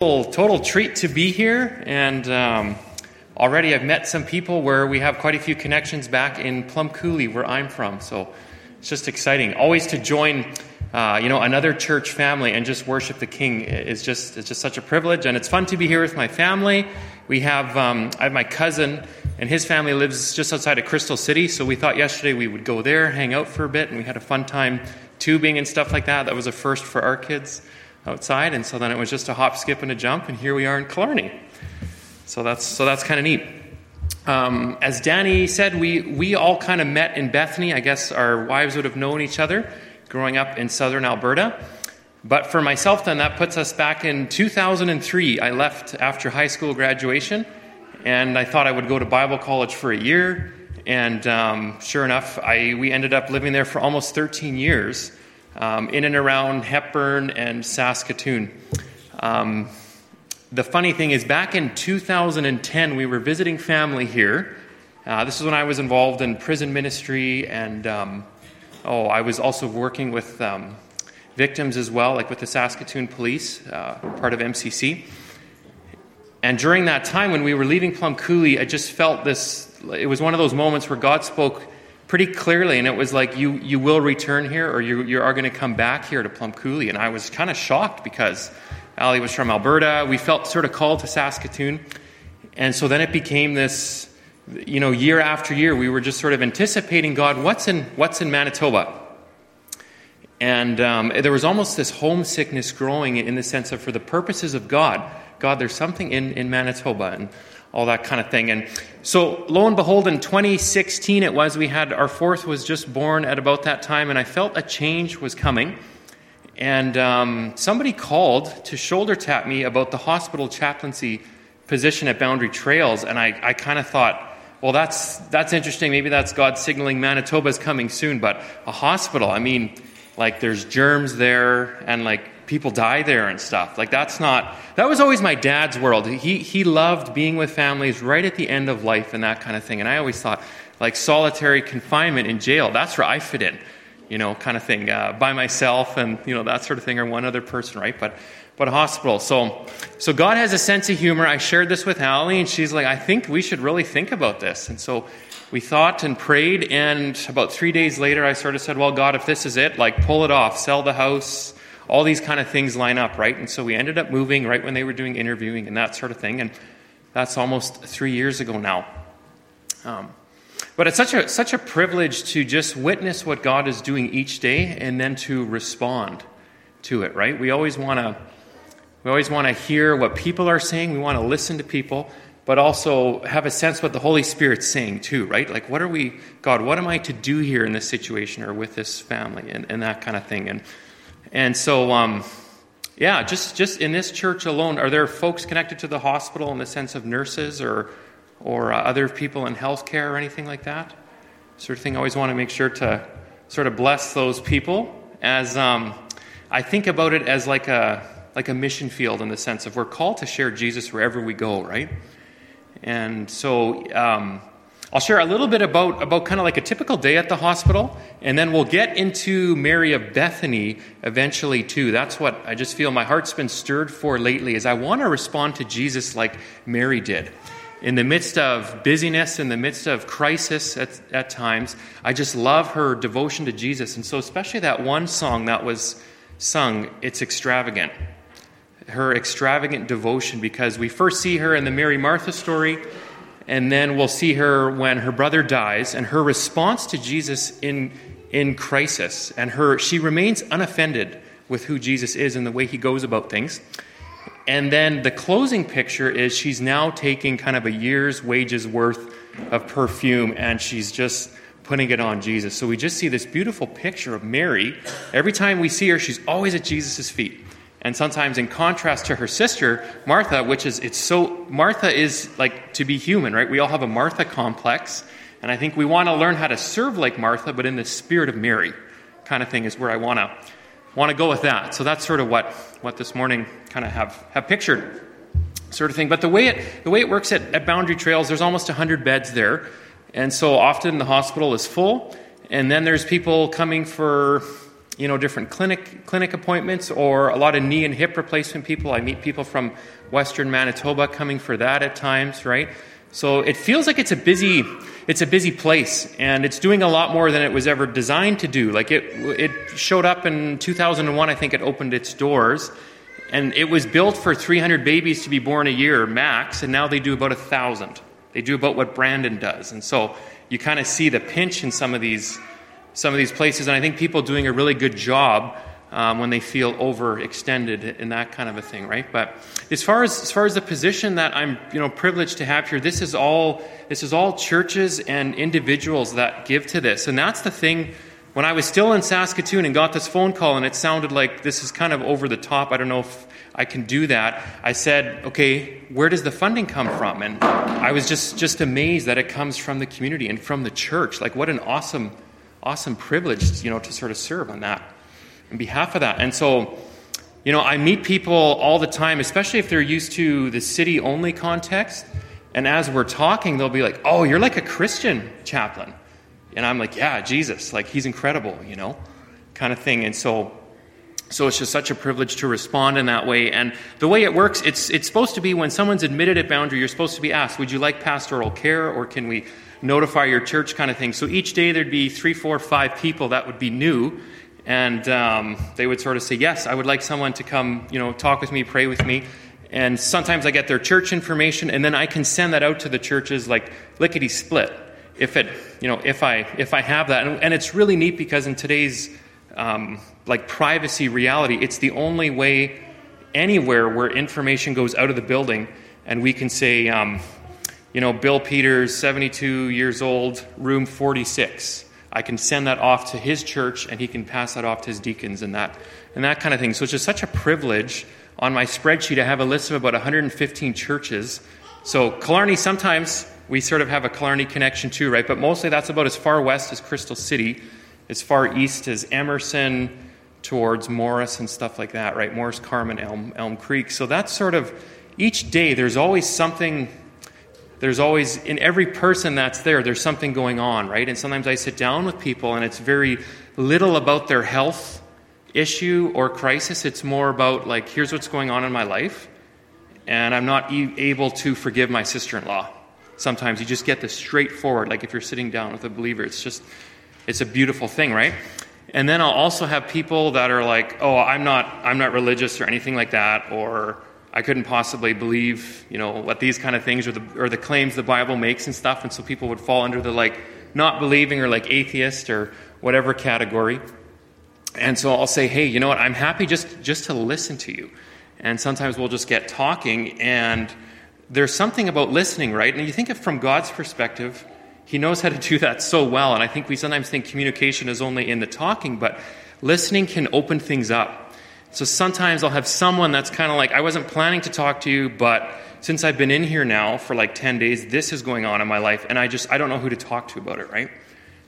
total treat to be here and um, already i've met some people where we have quite a few connections back in plum coulee where i'm from so it's just exciting. Always to join uh, you know another church family and just worship the king is just it's just such a privilege and it's fun to be here with my family. We have um, i have my cousin and his family lives just outside of crystal city so we thought yesterday we would go there hang out for a bit and we had a fun time tubing and stuff like that. That was a first for our kids outside, and so then it was just a hop, skip, and a jump, and here we are in Killarney. So that's so that's kind of neat. Um, as Danny said, we we all kind of met in Bethany. I guess our wives would have known each other growing up in southern Alberta. But for myself, then that puts us back in 2003. I left after high school graduation, and I thought I would go to Bible college for a year. And um, sure enough, I, we ended up living there for almost 13 years um, in and around Hepburn and Saskatoon. Um, the funny thing is, back in 2010, we were visiting family here. Uh, this is when I was involved in prison ministry, and um, oh, I was also working with um, victims as well, like with the Saskatoon Police, uh, part of MCC. And during that time, when we were leaving Plum Coulee, I just felt this. It was one of those moments where God spoke pretty clearly, and it was like, you, you will return here or you, you are going to come back here to Plum Coulee. And I was kind of shocked because Ali was from Alberta. We felt sort of called to Saskatoon. And so then it became this, you know, year after year, we were just sort of anticipating God, what's in, what's in Manitoba? And um, there was almost this homesickness growing in the sense of for the purposes of God, God, there's something in, in Manitoba. And all that kind of thing. And so, lo and behold, in 2016 it was, we had our fourth was just born at about that time, and I felt a change was coming. And um, somebody called to shoulder tap me about the hospital chaplaincy position at Boundary Trails, and I, I kind of thought, well, that's, that's interesting. Maybe that's God signaling Manitoba's coming soon, but a hospital, I mean, like there's germs there, and like people die there and stuff. Like that's not that was always my dad's world. He he loved being with families right at the end of life and that kind of thing. And I always thought like solitary confinement in jail. That's where I fit in, you know, kind of thing uh, by myself and you know that sort of thing or one other person, right? But but hospital. So so God has a sense of humor. I shared this with Allie and she's like, I think we should really think about this. And so we thought and prayed and about three days later I sort of said, Well, God, if this is it, like pull it off, sell the house all these kind of things line up, right? And so we ended up moving right when they were doing interviewing and that sort of thing. And that's almost three years ago now. Um, but it's such a, such a privilege to just witness what God is doing each day and then to respond to it, right? We always want to we always want to hear what people are saying. We want to listen to people, but also have a sense what the Holy Spirit's saying too, right? Like, what are we, God, what am I to do here in this situation or with this family and, and that kind of thing? And and so, um, yeah, just, just in this church alone, are there folks connected to the hospital in the sense of nurses or, or uh, other people in healthcare or anything like that? Sort of thing. I always want to make sure to sort of bless those people as um, I think about it as like a, like a mission field in the sense of we're called to share Jesus wherever we go, right? And so, um, I'll share a little bit about, about kind of like a typical day at the hospital, and then we'll get into Mary of Bethany eventually too. That's what I just feel my heart's been stirred for lately is I want to respond to Jesus like Mary did. In the midst of busyness, in the midst of crisis at, at times, I just love her devotion to Jesus. And so, especially that one song that was sung, It's Extravagant. Her extravagant devotion, because we first see her in the Mary Martha story and then we'll see her when her brother dies and her response to Jesus in, in crisis. And her, she remains unoffended with who Jesus is and the way he goes about things. And then the closing picture is she's now taking kind of a year's wages worth of perfume and she's just putting it on Jesus. So we just see this beautiful picture of Mary. Every time we see her, she's always at Jesus' feet and sometimes in contrast to her sister martha which is it's so martha is like to be human right? We all have a martha complex. And i think we want to learn how to serve like martha but in the spirit of mary kind of thing is where i want to want to go with that. So that's sort of what what this morning kind of have have pictured sort of thing. But the way it the way it works at, at boundary trails there's almost 100 beds there. And so often the hospital is full and then there's people coming for you know, different clinic clinic appointments or a lot of knee and hip replacement people. I meet people from Western Manitoba coming for that at times, right? So it feels like it's a busy it's a busy place and it's doing a lot more than it was ever designed to do. Like it it showed up in 2001 I think it opened its doors and it was built for 300 babies to be born a year max and now they do about a 1000. They do about what Brandon does. And so you kind of see the pinch in some of these some of these places and I think people doing a really good job um, when they feel overextended and that kind of a thing, right? But as far as as far as the position that I'm you know privileged to have here, this is all this is all churches and individuals that give to this, and that's the thing. When I was still in Saskatoon and got this phone call, and it sounded like this is kind of over the top. I don't know if I can do that. I said, okay, where does the funding come from? And I was just just amazed that it comes from the community and from the church. Like, what an awesome, awesome privilege, you know, to sort of serve on that in behalf of that. And so, you know, I meet people all the time, especially if they're used to the city only context. And as we're talking, they'll be like, oh, you're like a Christian chaplain. And I'm like, yeah, Jesus, like he's incredible, you know, kind of thing. And so, so it's just such a privilege to respond in that way. And the way it works, it's, it's supposed to be when someone's admitted at Boundary, you're supposed to be asked, would you like pastoral care or can we notify your church kind of thing? So each day there'd be three, four, five people that would be new and um, they would sort of say, "Yes, I would like someone to come, you know, talk with me, pray with me." And sometimes I get their church information, and then I can send that out to the churches like lickety split if it, you know, if I if I have that. And, and it's really neat because in today's um, like privacy reality, it's the only way anywhere where information goes out of the building, and we can say, um, you know, Bill Peters, 72 years old, room 46 I can send that off to his church and he can pass that off to his deacons and that, and that kind of thing. So it's just such a privilege on my spreadsheet. I have a list of about 115 churches. So Killarney, sometimes we sort of have a Killarney connection too, right? But mostly that's about as far west as Crystal City, as far east as Emerson, towards Morris and stuff like that, right? Morris, Carman, Elm, Elm Creek. So that's sort of each day there's always something there's always, in every person that's there, there's something going on, right? And sometimes I sit down with people and it's very little about their health issue or crisis. It's more about, like, here's what's going on in my life, and I'm not e- able to forgive my sister in law. Sometimes you just get this straightforward, like if you're sitting down with a believer, it's just, it's a beautiful thing, right? And then I'll also have people that are like, oh, I'm not, I'm not religious or anything like that, or I couldn't possibly believe, you know, what these kind of things or the, or the claims the Bible makes and stuff. And so people would fall under the like not believing or like atheist or whatever category. And so I'll say, hey, you know what? I'm happy just, just to listen to you. And sometimes we'll just get talking, and there's something about listening, right? And you think of from God's perspective, He knows how to do that so well. And I think we sometimes think communication is only in the talking, but listening can open things up. So sometimes I'll have someone that's kind of like, I wasn't planning to talk to you, but since I've been in here now for like 10 days, this is going on in my life, and I just, I don't know who to talk to about it, right?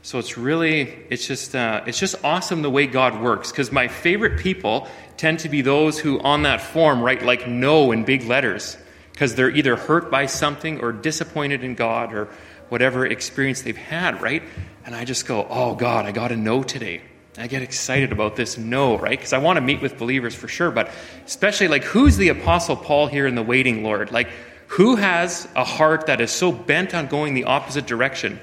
So it's really, it's just, uh, it's just awesome the way God works, because my favorite people tend to be those who on that form write like no in big letters, because they're either hurt by something or disappointed in God or whatever experience they've had, right? And I just go, oh God, I got to know today. I get excited about this no, right? Because I want to meet with believers for sure, but especially like who's the Apostle Paul here in the waiting Lord? Like, who has a heart that is so bent on going the opposite direction?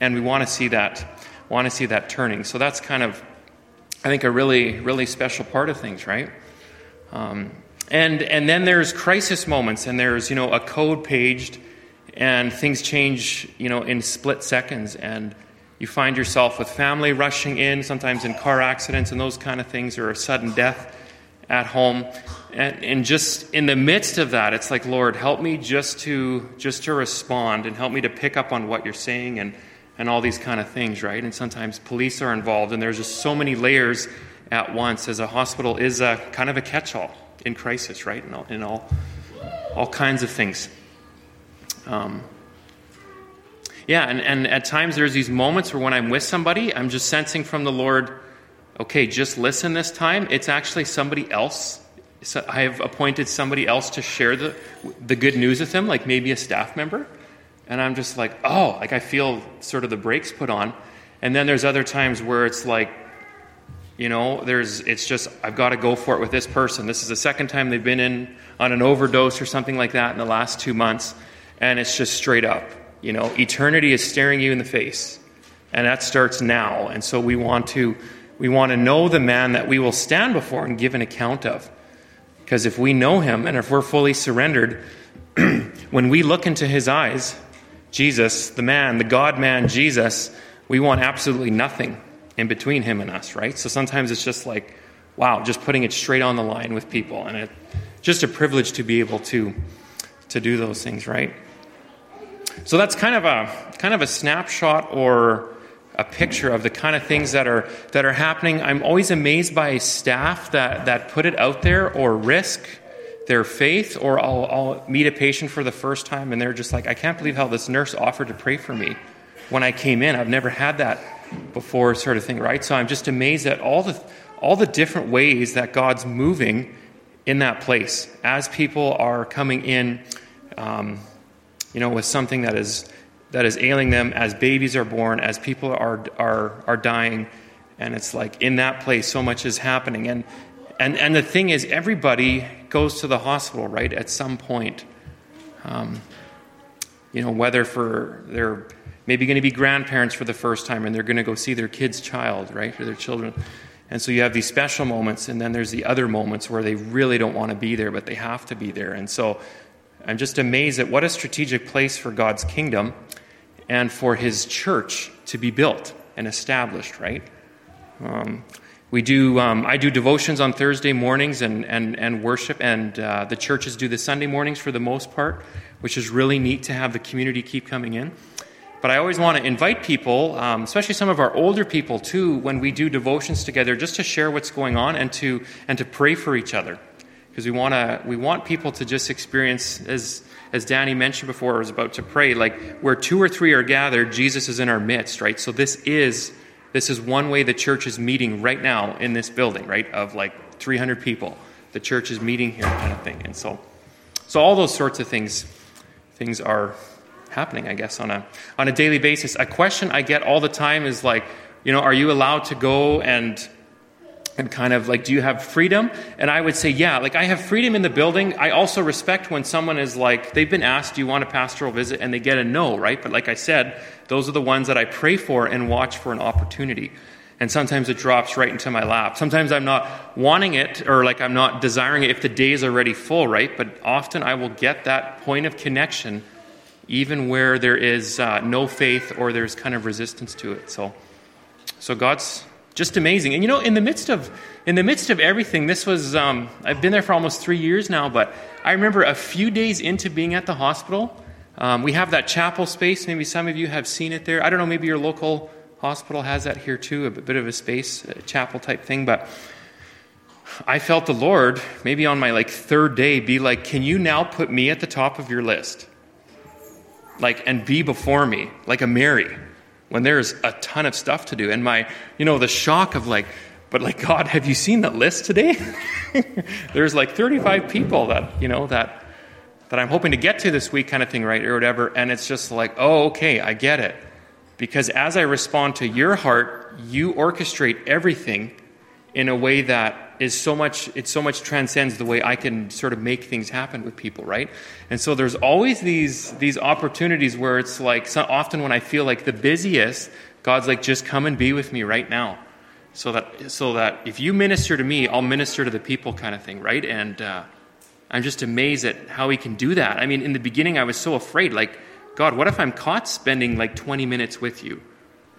And we want to see that, want to see that turning. So that's kind of, I think, a really, really special part of things, right? Um, and and then there's crisis moments, and there's you know a code paged, and things change, you know, in split seconds, and you find yourself with family rushing in, sometimes in car accidents and those kind of things, or a sudden death at home. And, and just in the midst of that, it's like, Lord, help me just to just to respond and help me to pick up on what you're saying and, and all these kind of things, right? And sometimes police are involved, and there's just so many layers at once, as a hospital is a kind of a catch-all in crisis, right? In all, in all, all kinds of things. Um, yeah, and, and at times there's these moments where when I'm with somebody, I'm just sensing from the Lord, okay, just listen this time. It's actually somebody else. So I have appointed somebody else to share the, the good news with them, like maybe a staff member. And I'm just like, oh, like I feel sort of the brakes put on. And then there's other times where it's like, You know, there's it's just I've got to go for it with this person. This is the second time they've been in on an overdose or something like that in the last two months, and it's just straight up. You know, eternity is staring you in the face, and that starts now. And so we want to we want to know the man that we will stand before and give an account of. Because if we know him and if we're fully surrendered, when we look into his eyes, Jesus, the man, the God man, Jesus, we want absolutely nothing in between him and us, right? So sometimes it's just like, wow, just putting it straight on the line with people. And it's just a privilege to be able to, to do those things, right? So that's kind of a kind of a snapshot or a picture of the kind of things that are that are happening. I'm always amazed by staff that that put it out there or risk their faith, or I'll, I'll meet a patient for the first time and they're just like, I can't believe how this nurse offered to pray for me when I came in. I've never had that before, sort of thing, right? So I'm just amazed at all the all the different ways that God's moving in that place as people are coming in, um, you know, with something that is that is ailing them, as babies are born, as people are are are dying, and it's like in that place so much is happening, and and and the thing is, everybody goes to the hospital, right, at some point. Um, you know, whether for they're maybe going to be grandparents for the first time and they're going to go see their kid's child, right, or their children. And so you have these special moments, and then there's the other moments where they really don't want to be there, but they have to be there. And so I'm just amazed at what a strategic place for God's kingdom and for His church to be built and established, right? Um, we do, um, I do devotions on Thursday mornings and, and, and worship, and uh, the churches do the Sunday mornings for the most part, which is really neat to have the community keep coming in. But I always want to invite people, um, especially some of our older people too, when we do devotions together, just to share what's going on and to, and to pray for each other. Because we, wanna, we want people to just experience, as, as Danny mentioned before, I was about to pray, like where two or three are gathered, Jesus is in our midst, right? So this is this is one way the church is meeting right now in this building, right? Of like 300 people. The church is meeting here, kind of thing. And so, so all those sorts of things, things are happening, I guess, on a on a daily basis. A question I get all the time is like, you know, are you allowed to go and and kind of like, do you have freedom? And I would say, yeah, like I have freedom in the building. I also respect when someone is like, they've been asked, do you want a pastoral visit? And they get a no, right? But like I said, those are the ones that I pray for and watch for an opportunity. And sometimes it drops right into my lap. Sometimes I'm not wanting it or like I'm not desiring it if the day is already full, right? But often I will get that point of connection even where there is uh, no faith or there's kind of resistance to it. So, so God's just amazing. And you know, in the midst of in the midst of everything, this was um, I've been there for almost three years now. But I remember a few days into being at the hospital, um, we have that chapel space. Maybe some of you have seen it there. I don't know. Maybe your local hospital has that here too, a bit of a space, a chapel type thing. But I felt the Lord, maybe on my like third day, be like, "Can you now put me at the top of your list?" Like, and be before me, like a Mary when there's a ton of stuff to do. And my, you know, the shock of like, but like, God, have you seen the list today? there's like 35 people that, you know, that, that I'm hoping to get to this week kind of thing, right? Or whatever. And it's just like, oh, okay, I get it. Because as I respond to your heart, you orchestrate everything in a way that is so much it so much transcends the way I can sort of make things happen with people, right? And so there's always these these opportunities where it's like so often when I feel like the busiest, God's like just come and be with me right now. So that so that if you minister to me, I'll minister to the people kind of thing, right? And uh, I'm just amazed at how he can do that. I mean, in the beginning I was so afraid like God, what if I'm caught spending like 20 minutes with you?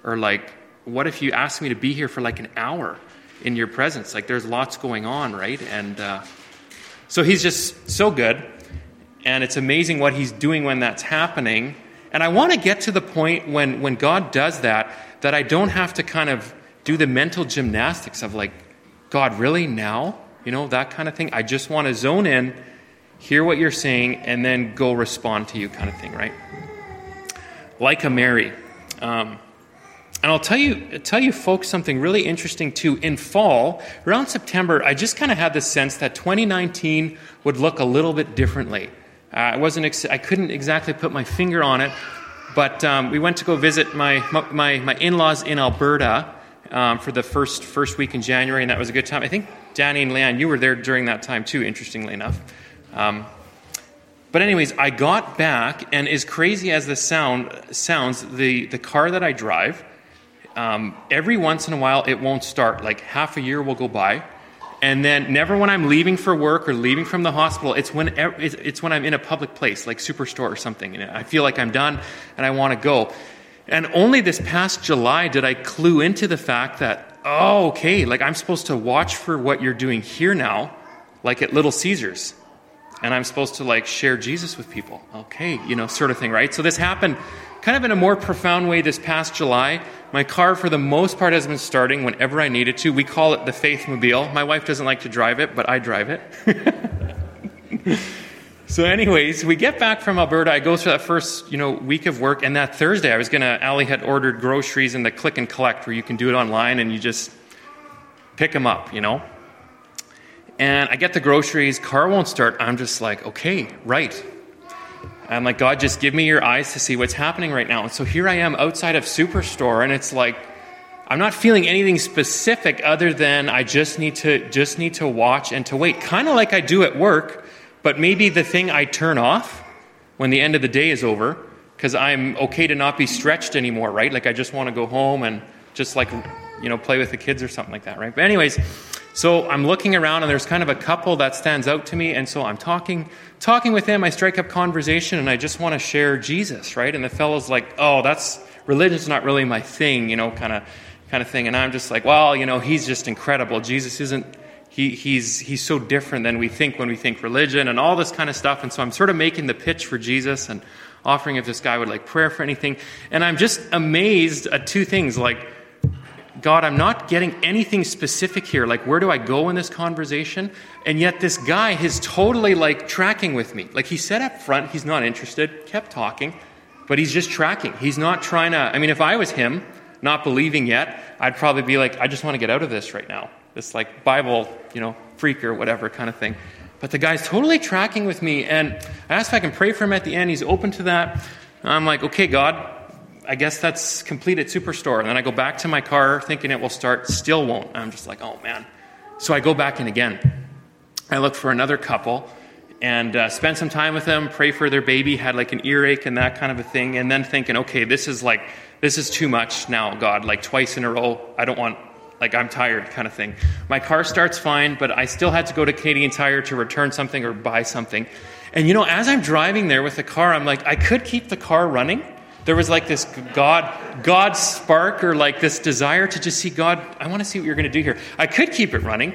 Or like what if you ask me to be here for like an hour? In your presence. Like there's lots going on, right? And uh, so he's just so good. And it's amazing what he's doing when that's happening. And I want to get to the point when, when God does that, that I don't have to kind of do the mental gymnastics of like, God, really now? You know, that kind of thing. I just want to zone in, hear what you're saying, and then go respond to you, kind of thing, right? Like a Mary. Um, and I'll tell you, tell you folks something really interesting too. In fall, around September, I just kind of had the sense that 2019 would look a little bit differently. Uh, I wasn't, ex- I couldn't exactly put my finger on it, but um, we went to go visit my my, my in-laws in Alberta, um, for the first first week in January, and that was a good time. I think Danny and Leanne, you were there during that time too. Interestingly enough. Um, but anyways, I got back, and as crazy as the sound sounds, the the car that I drive, um, every once in a while it won't start. Like half a year will go by, and then never when I'm leaving for work or leaving from the hospital. It's when it's when I'm in a public place like Superstore or something, and I feel like I'm done and I want to go. And only this past July did I clue into the fact that oh, okay, like I'm supposed to watch for what you're doing here now, like at Little Caesars and I'm supposed to like share Jesus with people. Okay, you know, sort of thing, right? So this happened kind of in a more profound way this past July. My car, for the most part, has been starting whenever I needed to. We call it the Faith Mobile. My wife doesn't like to drive it, but I drive it. so, anyways, we get back from Alberta. I go through that first, you know, week of work, and that Thursday, I was gonna. Ali had ordered groceries in the click and collect, where you can do it online and you just pick them up, you know. And I get the groceries, car won't start. I'm just like, okay, right. I'm like, God, just give me your eyes to see what's happening right now. And so here I am outside of Superstore, and it's like, I'm not feeling anything specific other than I just need to just need to watch and to wait, kind of like I do at work, but maybe the thing I turn off when the end of the day is over, because I'm okay to not be stretched anymore, right? Like I just want to go home and just like you know play with the kids or something like that, right? But anyways, so I'm looking around and there's kind of a couple that stands out to me, and so I'm talking talking with him. I strike up conversation and I just want to share Jesus, right? And the fellow's like, "Oh, that's religion's not really my thing," you know, kind of kind of thing. And I'm just like, "Well, you know, he's just incredible. Jesus isn't he, he's, he's so different than we think when we think religion and all this kind of stuff. And so I'm sort of making the pitch for Jesus and offering if this guy would like prayer for anything. And I'm just amazed at two things. Like, God, I'm not getting anything specific here. Like, where do I go in this conversation? And yet, this guy is totally like tracking with me. Like, he said up front, he's not interested, kept talking, but he's just tracking. He's not trying to. I mean, if I was him, not believing yet, I'd probably be like, I just want to get out of this right now. This, like, Bible, you know, freak or whatever kind of thing. But the guy's totally tracking with me. And I asked if I can pray for him at the end. He's open to that. I'm like, okay, God, I guess that's complete at Superstore. And then I go back to my car thinking it will start, still won't. I'm just like, oh man. So I go back in again. I look for another couple and uh, spend some time with them, pray for their baby, had like an earache and that kind of a thing, and then thinking, okay, this is like, this is too much now, God, like twice in a row. I don't want, like, I'm tired kind of thing. My car starts fine, but I still had to go to Canadian Tire to return something or buy something. And you know, as I'm driving there with the car, I'm like, I could keep the car running there was like this God, God spark or like this desire to just see God, I want to see what you're going to do here. I could keep it running,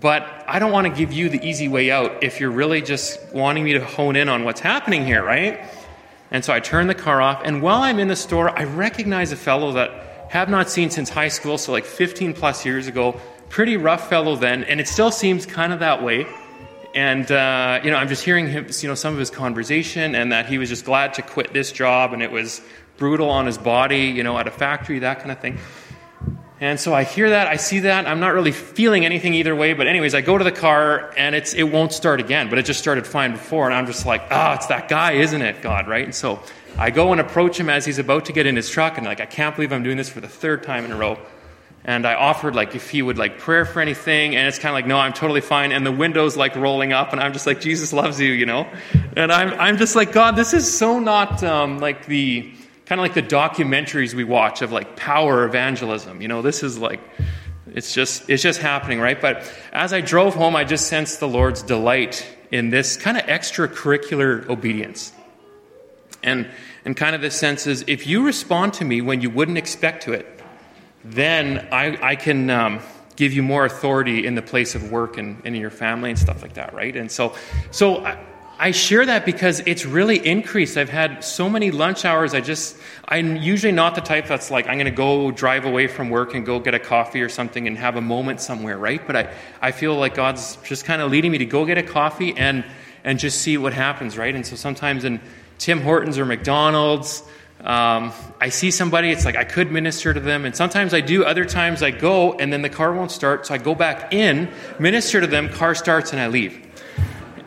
but I don't want to give you the easy way out if you're really just wanting me to hone in on what's happening here, right? And so I turn the car off, and while I'm in the store, I recognize a fellow that have not seen since high school, so like 15 plus years ago. Pretty rough fellow then, and it still seems kind of that way. And, uh, you know, I'm just hearing him, you know, some of his conversation and that he was just glad to quit this job and it was brutal on his body, you know, at a factory, that kind of thing. And so I hear that, I see that, I'm not really feeling anything either way, but anyways, I go to the car and it's it won't start again, but it just started fine before, and I'm just like, ah, oh, it's that guy, isn't it, God, right? And so I go and approach him as he's about to get in his truck, and like, I can't believe I'm doing this for the third time in a row and I offered like if he would like prayer for anything, and it's kind of like no, I'm totally fine, and the window's like rolling up, and I'm just like Jesus loves you, you know, and I'm I'm just like God, this is so not um, like the kind of like the documentaries we watch of like power evangelism, you know, this is like it's just it's just happening, right? But as I drove home, I just sensed the Lord's delight in this kind of extracurricular obedience, and and kind of the sense is if you respond to me when you wouldn't expect to it then I, I can um, give you more authority in the place of work and, and, in your family and stuff like that, right? And so, so I, I share that because it's really increased. I've had so many lunch hours. I just, I'm usually not the type that's like, I'm going to go drive away from work and go get a coffee or something and have a moment somewhere, right? But I, I feel like God's just kind of leading me to go get a coffee and, and just see what happens, right? And so sometimes in Tim Hortons or McDonald's, um, I see somebody, it's like I could minister to them, and sometimes I do, other times I go, and then the car won't start, so I go back in, minister to them, car starts, and I leave.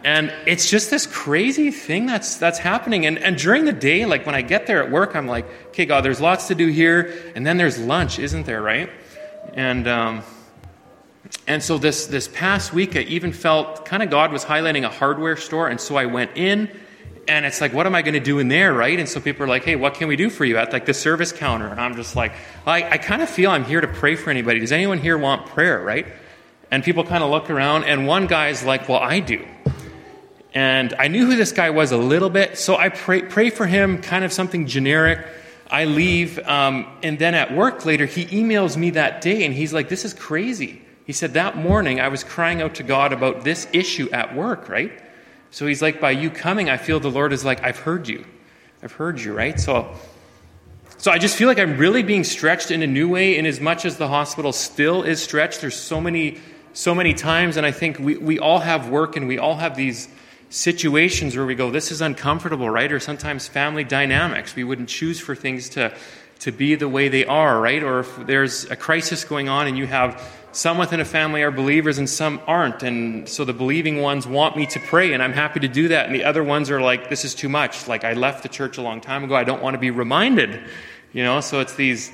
And it's just this crazy thing that's that's happening. And and during the day, like when I get there at work, I'm like, okay, God, there's lots to do here, and then there's lunch, isn't there, right? And, um, and so this, this past week, I even felt kind of God was highlighting a hardware store. And so I went in, and it's like, what am I going to do in there, right? And so people are like, hey, what can we do for you at like the service counter? And I'm just like, I, I kind of feel I'm here to pray for anybody. Does anyone here want prayer, right? And people kind of look around, and one guy's like, well, I do. And I knew who this guy was a little bit, so I pray, pray for him, kind of something generic. I leave, um, and then at work later, he emails me that day, and he's like, This is crazy. He said, That morning, I was crying out to God about this issue at work, right? So he's like, By you coming, I feel the Lord is like, I've heard you. I've heard you, right? So, so I just feel like I'm really being stretched in a new way, in as much as the hospital still is stretched. There's so many, so many times, and I think we, we all have work and we all have these situations where we go, this is uncomfortable, right? Or sometimes family dynamics. We wouldn't choose for things to, to be the way they are, right? Or if there's a crisis going on and you have some within a family are believers and some aren't. And so the believing ones want me to pray, and I'm happy to do that. And the other ones are like, this is too much. Like, I left the church a long time ago. I don't want to be reminded. You know, so it's these,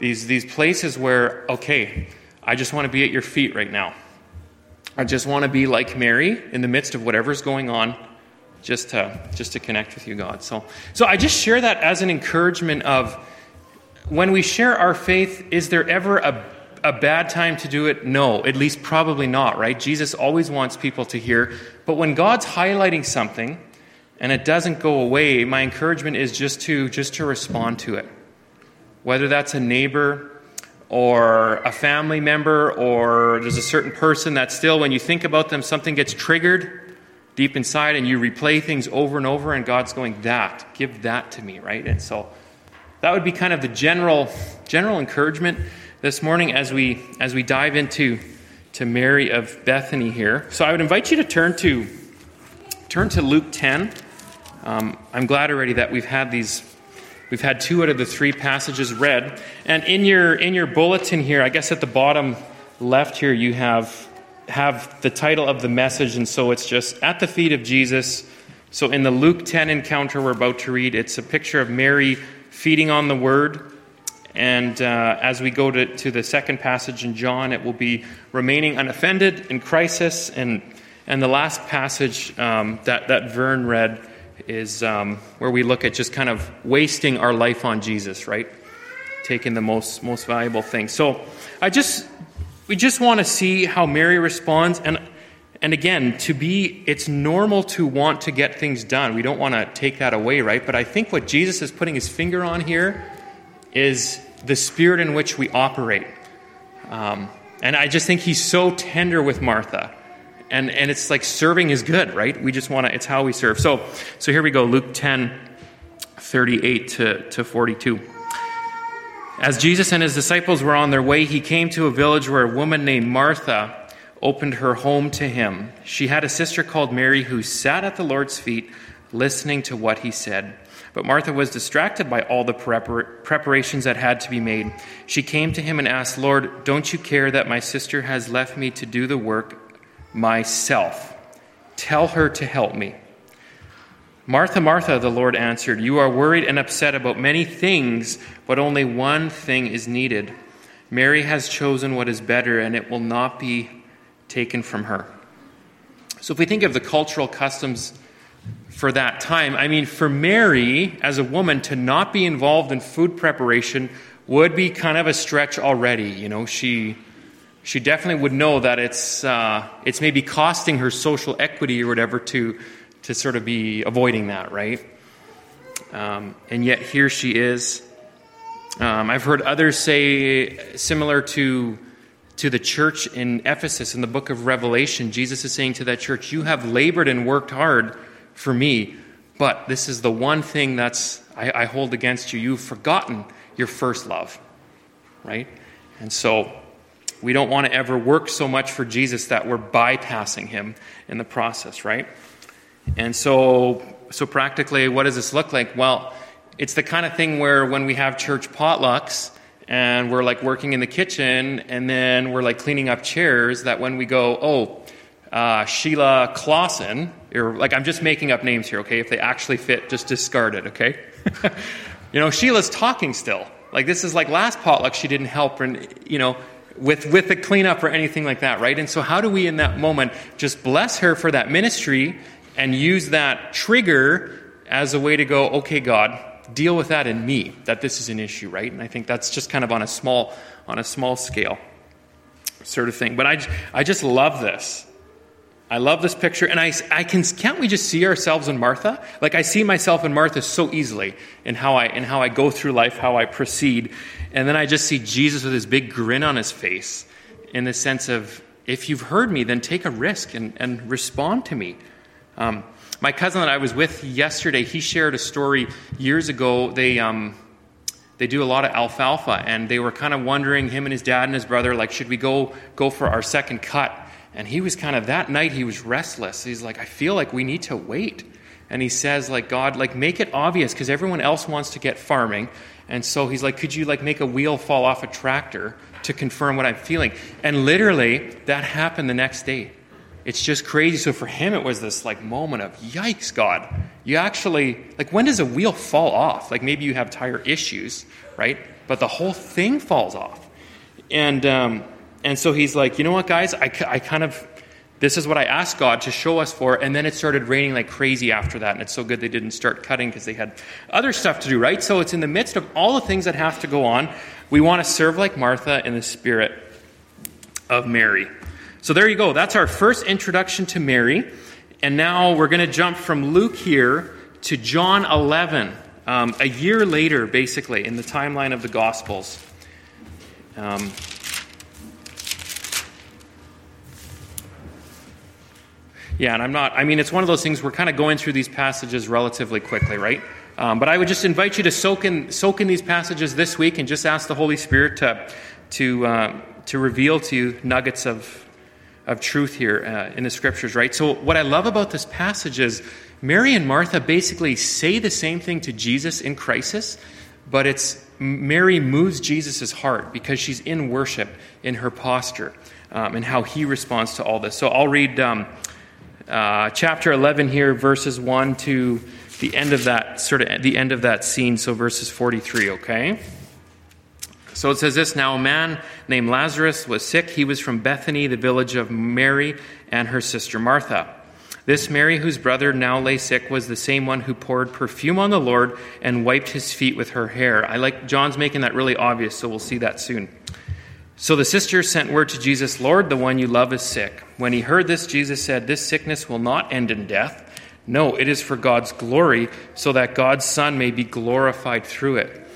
these, these places where, okay, I just want to be at your feet right now. I just want to be like Mary in the midst of whatever's going on, just to just to connect with you, God. So, so I just share that as an encouragement of when we share our faith. Is there ever a a bad time to do it? No, at least probably not. Right? Jesus always wants people to hear. But when God's highlighting something and it doesn't go away, my encouragement is just to just to respond to it. Whether that's a neighbor or a family member or there's a certain person that still, when you think about them, something gets triggered deep inside and you replay things over and over, and God's going, That, give that to me, right? And so that would be kind of the general, general encouragement this morning as we, as we dive into to Mary of Bethany here. So I would invite you to turn to, turn to Luke 10. Um, I'm glad already that we've had these We've had two out of the three passages read. And in your, in your bulletin here, I guess at the bottom left here, you have, have the title of the message. And so it's just At the Feet of Jesus. So in the Luke 10 encounter we're about to read, it's a picture of Mary feeding on the Word. And uh, as we go to, to the second passage in John, it will be remaining unoffended in crisis. And, and the last passage um, that, that Vern read is um, where we look at just kind of wasting our life on Jesus, right? Taking the most most valuable thing. So I just we just want to see how Mary responds and and again, to be it's normal to want to get things done. We don't want to take that away, right? But I think what Jesus is putting his finger on here is the spirit in which we operate. Um, and I just think he's so tender with Martha and and it's like serving is good right we just want to it's how we serve so so here we go luke 10 38 to, to 42 as jesus and his disciples were on their way he came to a village where a woman named martha opened her home to him she had a sister called mary who sat at the lord's feet listening to what he said but Martha was distracted by all the prepar- preparations that had to be made. She came to him and asked, Lord, don't you care that my sister has left me to do the work myself. Tell her to help me. Martha, Martha, the Lord answered, You are worried and upset about many things, but only one thing is needed. Mary has chosen what is better, and it will not be taken from her. So, if we think of the cultural customs for that time, I mean, for Mary, as a woman, to not be involved in food preparation would be kind of a stretch already. You know, she she definitely would know that it's, uh, it's maybe costing her social equity or whatever to, to sort of be avoiding that, right? Um, and yet here she is. Um, I've heard others say, similar to, to the church in Ephesus in the book of Revelation, Jesus is saying to that church, You have labored and worked hard for me, but this is the one thing that's I, I hold against you. You've forgotten your first love, right? And so we don't want to ever work so much for Jesus that we're bypassing him in the process, right? And so, so practically, what does this look like? Well, it's the kind of thing where when we have church potlucks and we're like working in the kitchen and then we're like cleaning up chairs, that when we go, oh, uh, Sheila Clausen, or like I'm just making up names here, okay? If they actually fit, just discard it, okay? you know, Sheila's talking still. Like this is like last potluck, she didn't help, and you know, with, with the cleanup or anything like that, right? And so, how do we in that moment just bless her for that ministry and use that trigger as a way to go, okay, God, deal with that in me, that this is an issue, right? And I think that's just kind of on a small, on a small scale sort of thing. But I, I just love this. I love this picture, and I, I can, can't we just see ourselves in Martha? Like I see myself in Martha so easily in how I, in how I go through life, how I proceed. And then I just see Jesus with his big grin on his face in the sense of, if you've heard me, then take a risk and, and respond to me. Um, my cousin that I was with yesterday, he shared a story years ago. They, um, they do a lot of alfalfa, and they were kind of wondering, him and his dad and his brother, like, should we go, go for our second cut? And he was kind of, that night, he was restless. He's like, I feel like we need to wait. And he says, like, God, like, make it obvious because everyone else wants to get farming. And so he's like, could you, like, make a wheel fall off a tractor to confirm what I'm feeling? And literally, that happened the next day. It's just crazy. So for him, it was this, like, moment of, yikes, God. You actually, like, when does a wheel fall off? Like, maybe you have tire issues, right? But the whole thing falls off. And, um, and so he's like, you know what, guys? I, I kind of, this is what I asked God to show us for. And then it started raining like crazy after that. And it's so good they didn't start cutting because they had other stuff to do, right? So it's in the midst of all the things that have to go on. We want to serve like Martha in the spirit of Mary. So there you go. That's our first introduction to Mary. And now we're going to jump from Luke here to John 11, um, a year later, basically, in the timeline of the Gospels. Um, Yeah, and I'm not, I mean, it's one of those things we're kind of going through these passages relatively quickly, right? Um, but I would just invite you to soak in, soak in these passages this week and just ask the Holy Spirit to, to, uh, to reveal to you nuggets of, of truth here uh, in the scriptures, right? So, what I love about this passage is Mary and Martha basically say the same thing to Jesus in crisis, but it's Mary moves Jesus' heart because she's in worship in her posture um, and how he responds to all this. So, I'll read. Um, uh, chapter 11 here, verses 1 to the end of that sort of the end of that scene. So verses 43. Okay. So it says this Now a man named Lazarus was sick. He was from Bethany, the village of Mary and her sister Martha. This Mary, whose brother now lay sick, was the same one who poured perfume on the Lord and wiped his feet with her hair. I like John's making that really obvious, so we'll see that soon. So the sisters sent word to Jesus, Lord, the one you love is sick. When he heard this, Jesus said, This sickness will not end in death. No, it is for God's glory, so that God's Son may be glorified through it.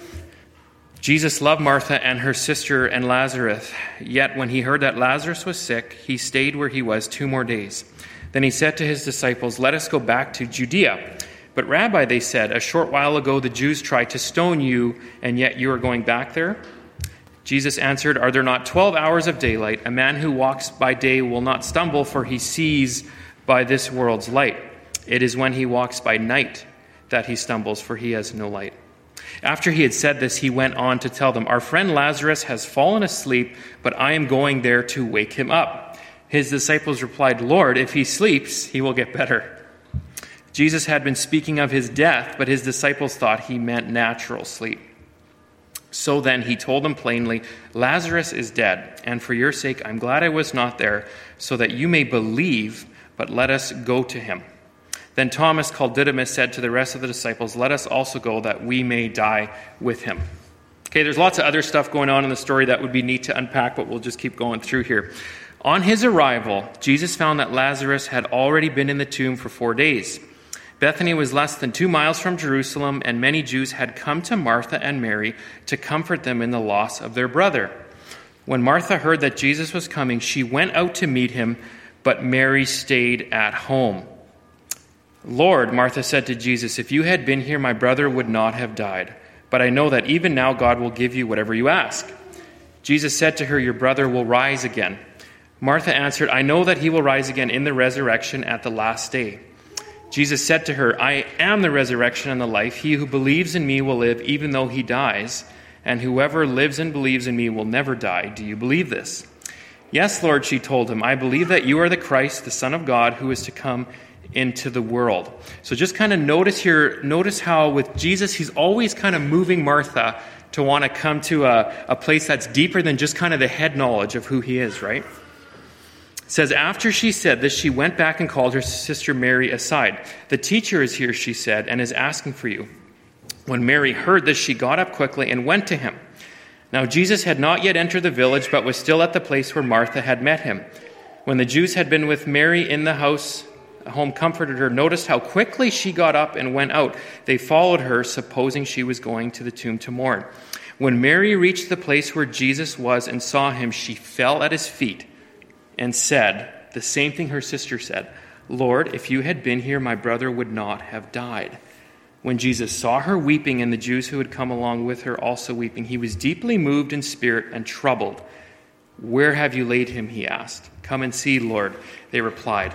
Jesus loved Martha and her sister and Lazarus. Yet when he heard that Lazarus was sick, he stayed where he was two more days. Then he said to his disciples, Let us go back to Judea. But, Rabbi, they said, a short while ago the Jews tried to stone you, and yet you are going back there? Jesus answered, Are there not twelve hours of daylight? A man who walks by day will not stumble, for he sees by this world's light. It is when he walks by night that he stumbles, for he has no light. After he had said this, he went on to tell them, Our friend Lazarus has fallen asleep, but I am going there to wake him up. His disciples replied, Lord, if he sleeps, he will get better. Jesus had been speaking of his death, but his disciples thought he meant natural sleep. So then he told them plainly, Lazarus is dead, and for your sake I'm glad I was not there, so that you may believe, but let us go to him. Then Thomas, called Didymus, said to the rest of the disciples, Let us also go, that we may die with him. Okay, there's lots of other stuff going on in the story that would be neat to unpack, but we'll just keep going through here. On his arrival, Jesus found that Lazarus had already been in the tomb for four days. Bethany was less than two miles from Jerusalem, and many Jews had come to Martha and Mary to comfort them in the loss of their brother. When Martha heard that Jesus was coming, she went out to meet him, but Mary stayed at home. Lord, Martha said to Jesus, if you had been here, my brother would not have died. But I know that even now God will give you whatever you ask. Jesus said to her, Your brother will rise again. Martha answered, I know that he will rise again in the resurrection at the last day. Jesus said to her, I am the resurrection and the life. He who believes in me will live even though he dies, and whoever lives and believes in me will never die. Do you believe this? Yes, Lord, she told him, I believe that you are the Christ, the Son of God, who is to come into the world. So just kind of notice here, notice how with Jesus, he's always kind of moving Martha to want to come to a, a place that's deeper than just kind of the head knowledge of who he is, right? It says, After she said this, she went back and called her sister Mary aside. The teacher is here, she said, and is asking for you. When Mary heard this, she got up quickly and went to him. Now, Jesus had not yet entered the village, but was still at the place where Martha had met him. When the Jews had been with Mary in the house, home comforted her, noticed how quickly she got up and went out. They followed her, supposing she was going to the tomb to mourn. When Mary reached the place where Jesus was and saw him, she fell at his feet and said the same thing her sister said Lord, if you had been here, my brother would not have died. When Jesus saw her weeping and the Jews who had come along with her also weeping, he was deeply moved in spirit and troubled. Where have you laid him? He asked. Come and see, Lord. They replied.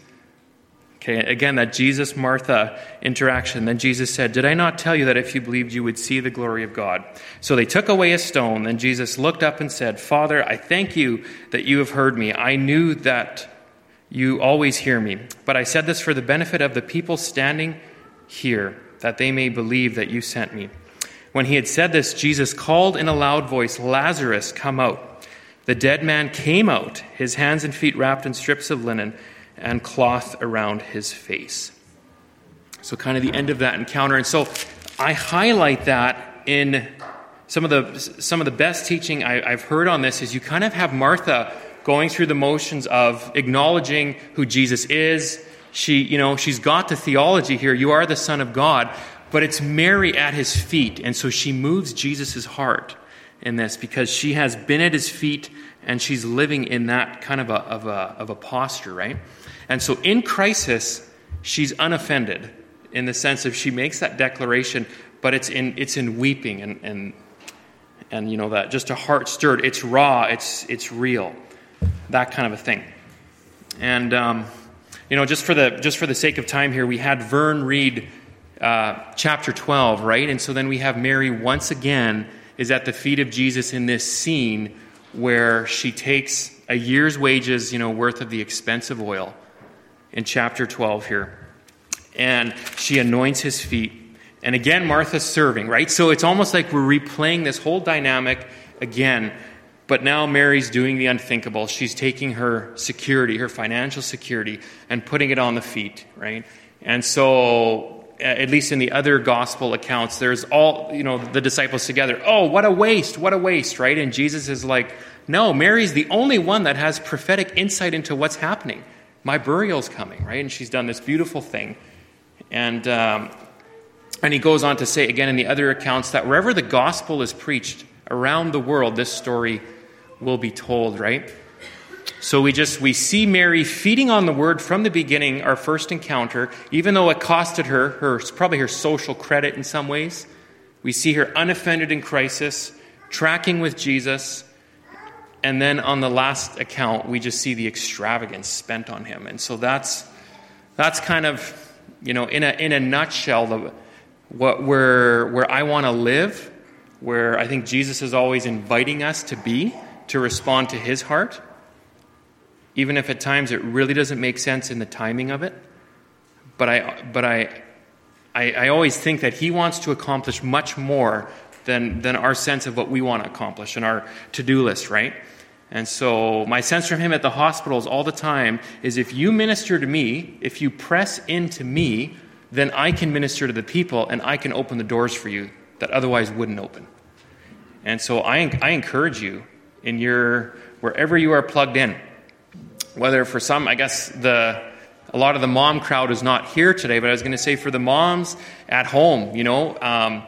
Okay, again, that Jesus Martha interaction. Then Jesus said, Did I not tell you that if you believed, you would see the glory of God? So they took away a stone. Then Jesus looked up and said, Father, I thank you that you have heard me. I knew that you always hear me. But I said this for the benefit of the people standing here, that they may believe that you sent me. When he had said this, Jesus called in a loud voice, Lazarus, come out. The dead man came out, his hands and feet wrapped in strips of linen and cloth around his face. So, kind of the end of that encounter. And so, I highlight that in some of the, some of the best teaching I, have heard on this is you kind of have Martha going through the motions of acknowledging who Jesus is. She, you know, she's got the theology here. You are the Son of God. But it's Mary at his feet. And so she moves Jesus' heart in this because she has been at his feet and she's living in that kind of a, of a, of a posture, right? And so in crisis, she's unoffended in the sense of she makes that declaration, but it's in, it's in weeping and, and, and, you know, that just a heart stirred. It's raw, it's, it's real, that kind of a thing. And, um, you know, just for, the, just for the sake of time here, we had Vern read uh, chapter 12, right? And so then we have Mary once again is at the feet of Jesus in this scene where she takes a year's wages, you know, worth of the expensive oil in chapter 12 here. And she anoints his feet. And again, Martha's serving, right? So it's almost like we're replaying this whole dynamic again. But now Mary's doing the unthinkable. She's taking her security, her financial security, and putting it on the feet, right? And so, at least in the other gospel accounts, there's all, you know, the disciples together. Oh, what a waste, what a waste, right? And Jesus is like, no, Mary's the only one that has prophetic insight into what's happening my burial's coming, right? And she's done this beautiful thing. And, um, and he goes on to say again in the other accounts that wherever the gospel is preached around the world, this story will be told, right? So we just we see Mary feeding on the word from the beginning, our first encounter, even though it costed her her probably her social credit in some ways. We see her unoffended in crisis, tracking with Jesus, and then on the last account, we just see the extravagance spent on him. And so that's, that's kind of, you know, in a, in a nutshell, the, what, where, where I want to live, where I think Jesus is always inviting us to be, to respond to his heart, even if at times it really doesn't make sense in the timing of it. But I, but I, I, I always think that he wants to accomplish much more than, than our sense of what we want to accomplish and our to do list, right? And so, my sense from him at the hospitals all the time is if you minister to me, if you press into me, then I can minister to the people and I can open the doors for you that otherwise wouldn't open. And so, I, I encourage you in your, wherever you are plugged in, whether for some, I guess the, a lot of the mom crowd is not here today, but I was going to say for the moms at home, you know, um,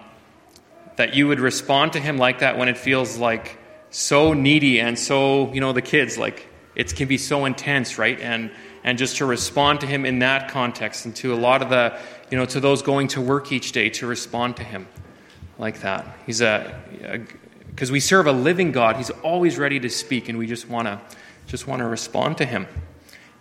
that you would respond to him like that when it feels like so needy and so, you know, the kids, like, it can be so intense, right? And, and just to respond to him in that context and to a lot of the, you know, to those going to work each day to respond to him like that. He's a, because we serve a living God. He's always ready to speak, and we just want to just want to respond to Him.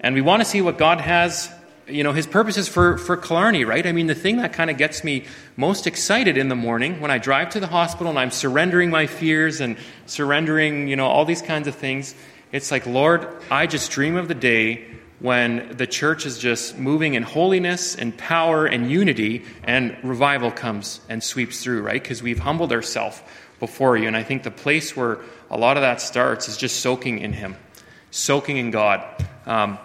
And we want to see what God has, you know, His purposes for, for Killarney, right? I mean, the thing that kind of gets me most excited in the morning when I drive to the hospital and I'm surrendering my fears and surrendering, you know, all these kinds of things, it's like, Lord, I just dream of the day when the church is just moving in holiness and power and unity and revival comes and sweeps through, right? Because we've humbled ourselves before you. And I think the place where a lot of that starts is just soaking in Him, soaking in God. Um,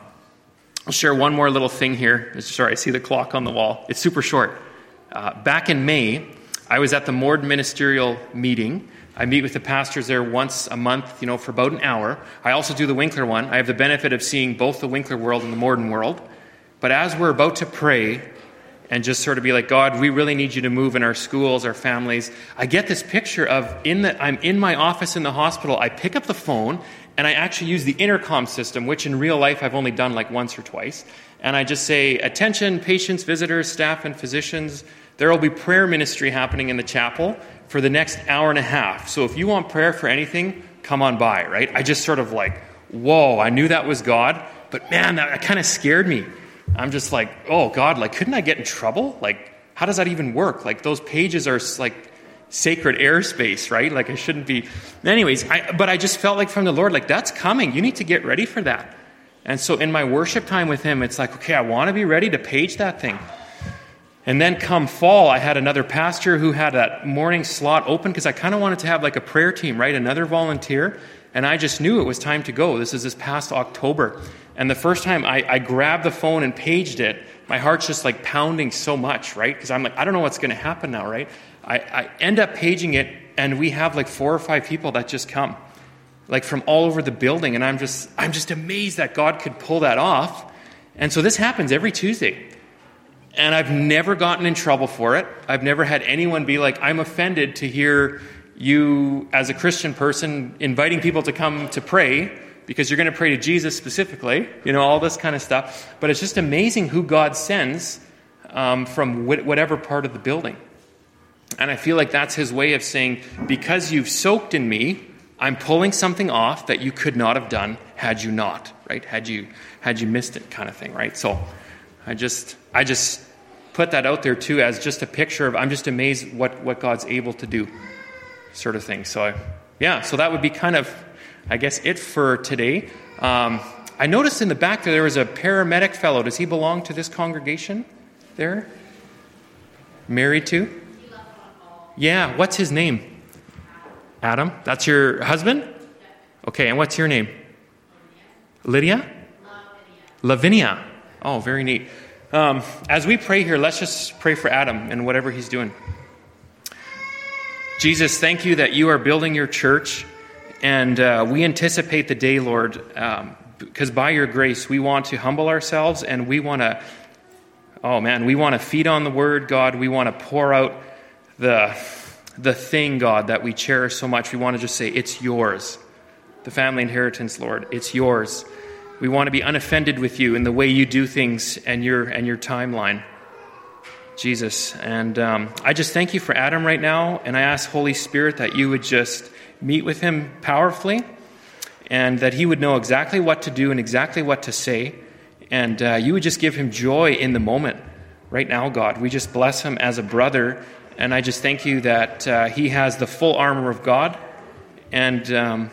I'll share one more little thing here. Sorry, I see the clock on the wall. It's super short. Uh, back in May, I was at the Morden Ministerial meeting. I meet with the pastors there once a month, you know, for about an hour. I also do the Winkler one. I have the benefit of seeing both the Winkler world and the Morden world. But as we're about to pray, and just sort of be like, God, we really need you to move in our schools, our families. I get this picture of in the, I'm in my office in the hospital. I pick up the phone and I actually use the intercom system, which in real life I've only done like once or twice. And I just say, attention, patients, visitors, staff, and physicians. There will be prayer ministry happening in the chapel for the next hour and a half. So if you want prayer for anything, come on by, right? I just sort of like, whoa, I knew that was God, but man, that, that kind of scared me I'm just like, oh God, like, couldn't I get in trouble? Like, how does that even work? Like, those pages are like sacred airspace, right? Like, I shouldn't be. Anyways, I, but I just felt like from the Lord, like, that's coming. You need to get ready for that. And so in my worship time with Him, it's like, okay, I want to be ready to page that thing. And then come fall, I had another pastor who had that morning slot open because I kind of wanted to have like a prayer team, right? Another volunteer. And I just knew it was time to go. This is this past October. And the first time I, I grabbed the phone and paged it, my heart's just like pounding so much, right? Because I'm like, I don't know what's going to happen now, right? I, I end up paging it, and we have like four or five people that just come, like from all over the building. And I'm just, I'm just amazed that God could pull that off. And so this happens every Tuesday. And I've never gotten in trouble for it. I've never had anyone be like, I'm offended to hear you, as a Christian person, inviting people to come to pray because you're going to pray to Jesus specifically, you know, all this kind of stuff. But it's just amazing who God sends um, from wh- whatever part of the building. And I feel like that's his way of saying, because you've soaked in me, I'm pulling something off that you could not have done had you not, right? Had you had you missed it, kind of thing, right? So I just I just put that out there too as just a picture of I'm just amazed what what God's able to do, sort of thing. So I, yeah, so that would be kind of I guess, it for today. Um, I noticed in the back there, there was a paramedic fellow. Does he belong to this congregation there? Married to? Yeah, what's his name? Adam. That's your husband? Okay, and what's your name? Lydia? Lavinia. Oh, very neat. Um, as we pray here, let's just pray for Adam and whatever he's doing. Jesus, thank you that you are building your church and uh, we anticipate the day, Lord, um, because by your grace, we want to humble ourselves and we want to, oh man, we want to feed on the word, God. We want to pour out the, the thing, God, that we cherish so much. We want to just say, it's yours. The family inheritance, Lord, it's yours. We want to be unoffended with you in the way you do things and your, and your timeline. Jesus. And um, I just thank you for Adam right now. And I ask, Holy Spirit, that you would just meet with him powerfully and that he would know exactly what to do and exactly what to say. And uh, you would just give him joy in the moment. Right now, God, we just bless him as a brother. And I just thank you that uh, he has the full armor of God. And um,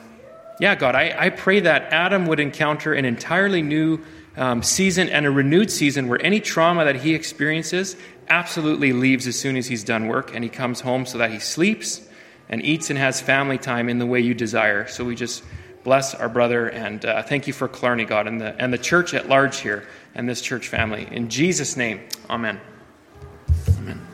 yeah, God, I, I pray that Adam would encounter an entirely new um, season and a renewed season where any trauma that he experiences absolutely leaves as soon as he's done work and he comes home so that he sleeps and eats and has family time in the way you desire. So we just bless our brother and uh, thank you for Killarney, God, and the, and the church at large here and this church family. In Jesus' name, amen. Amen.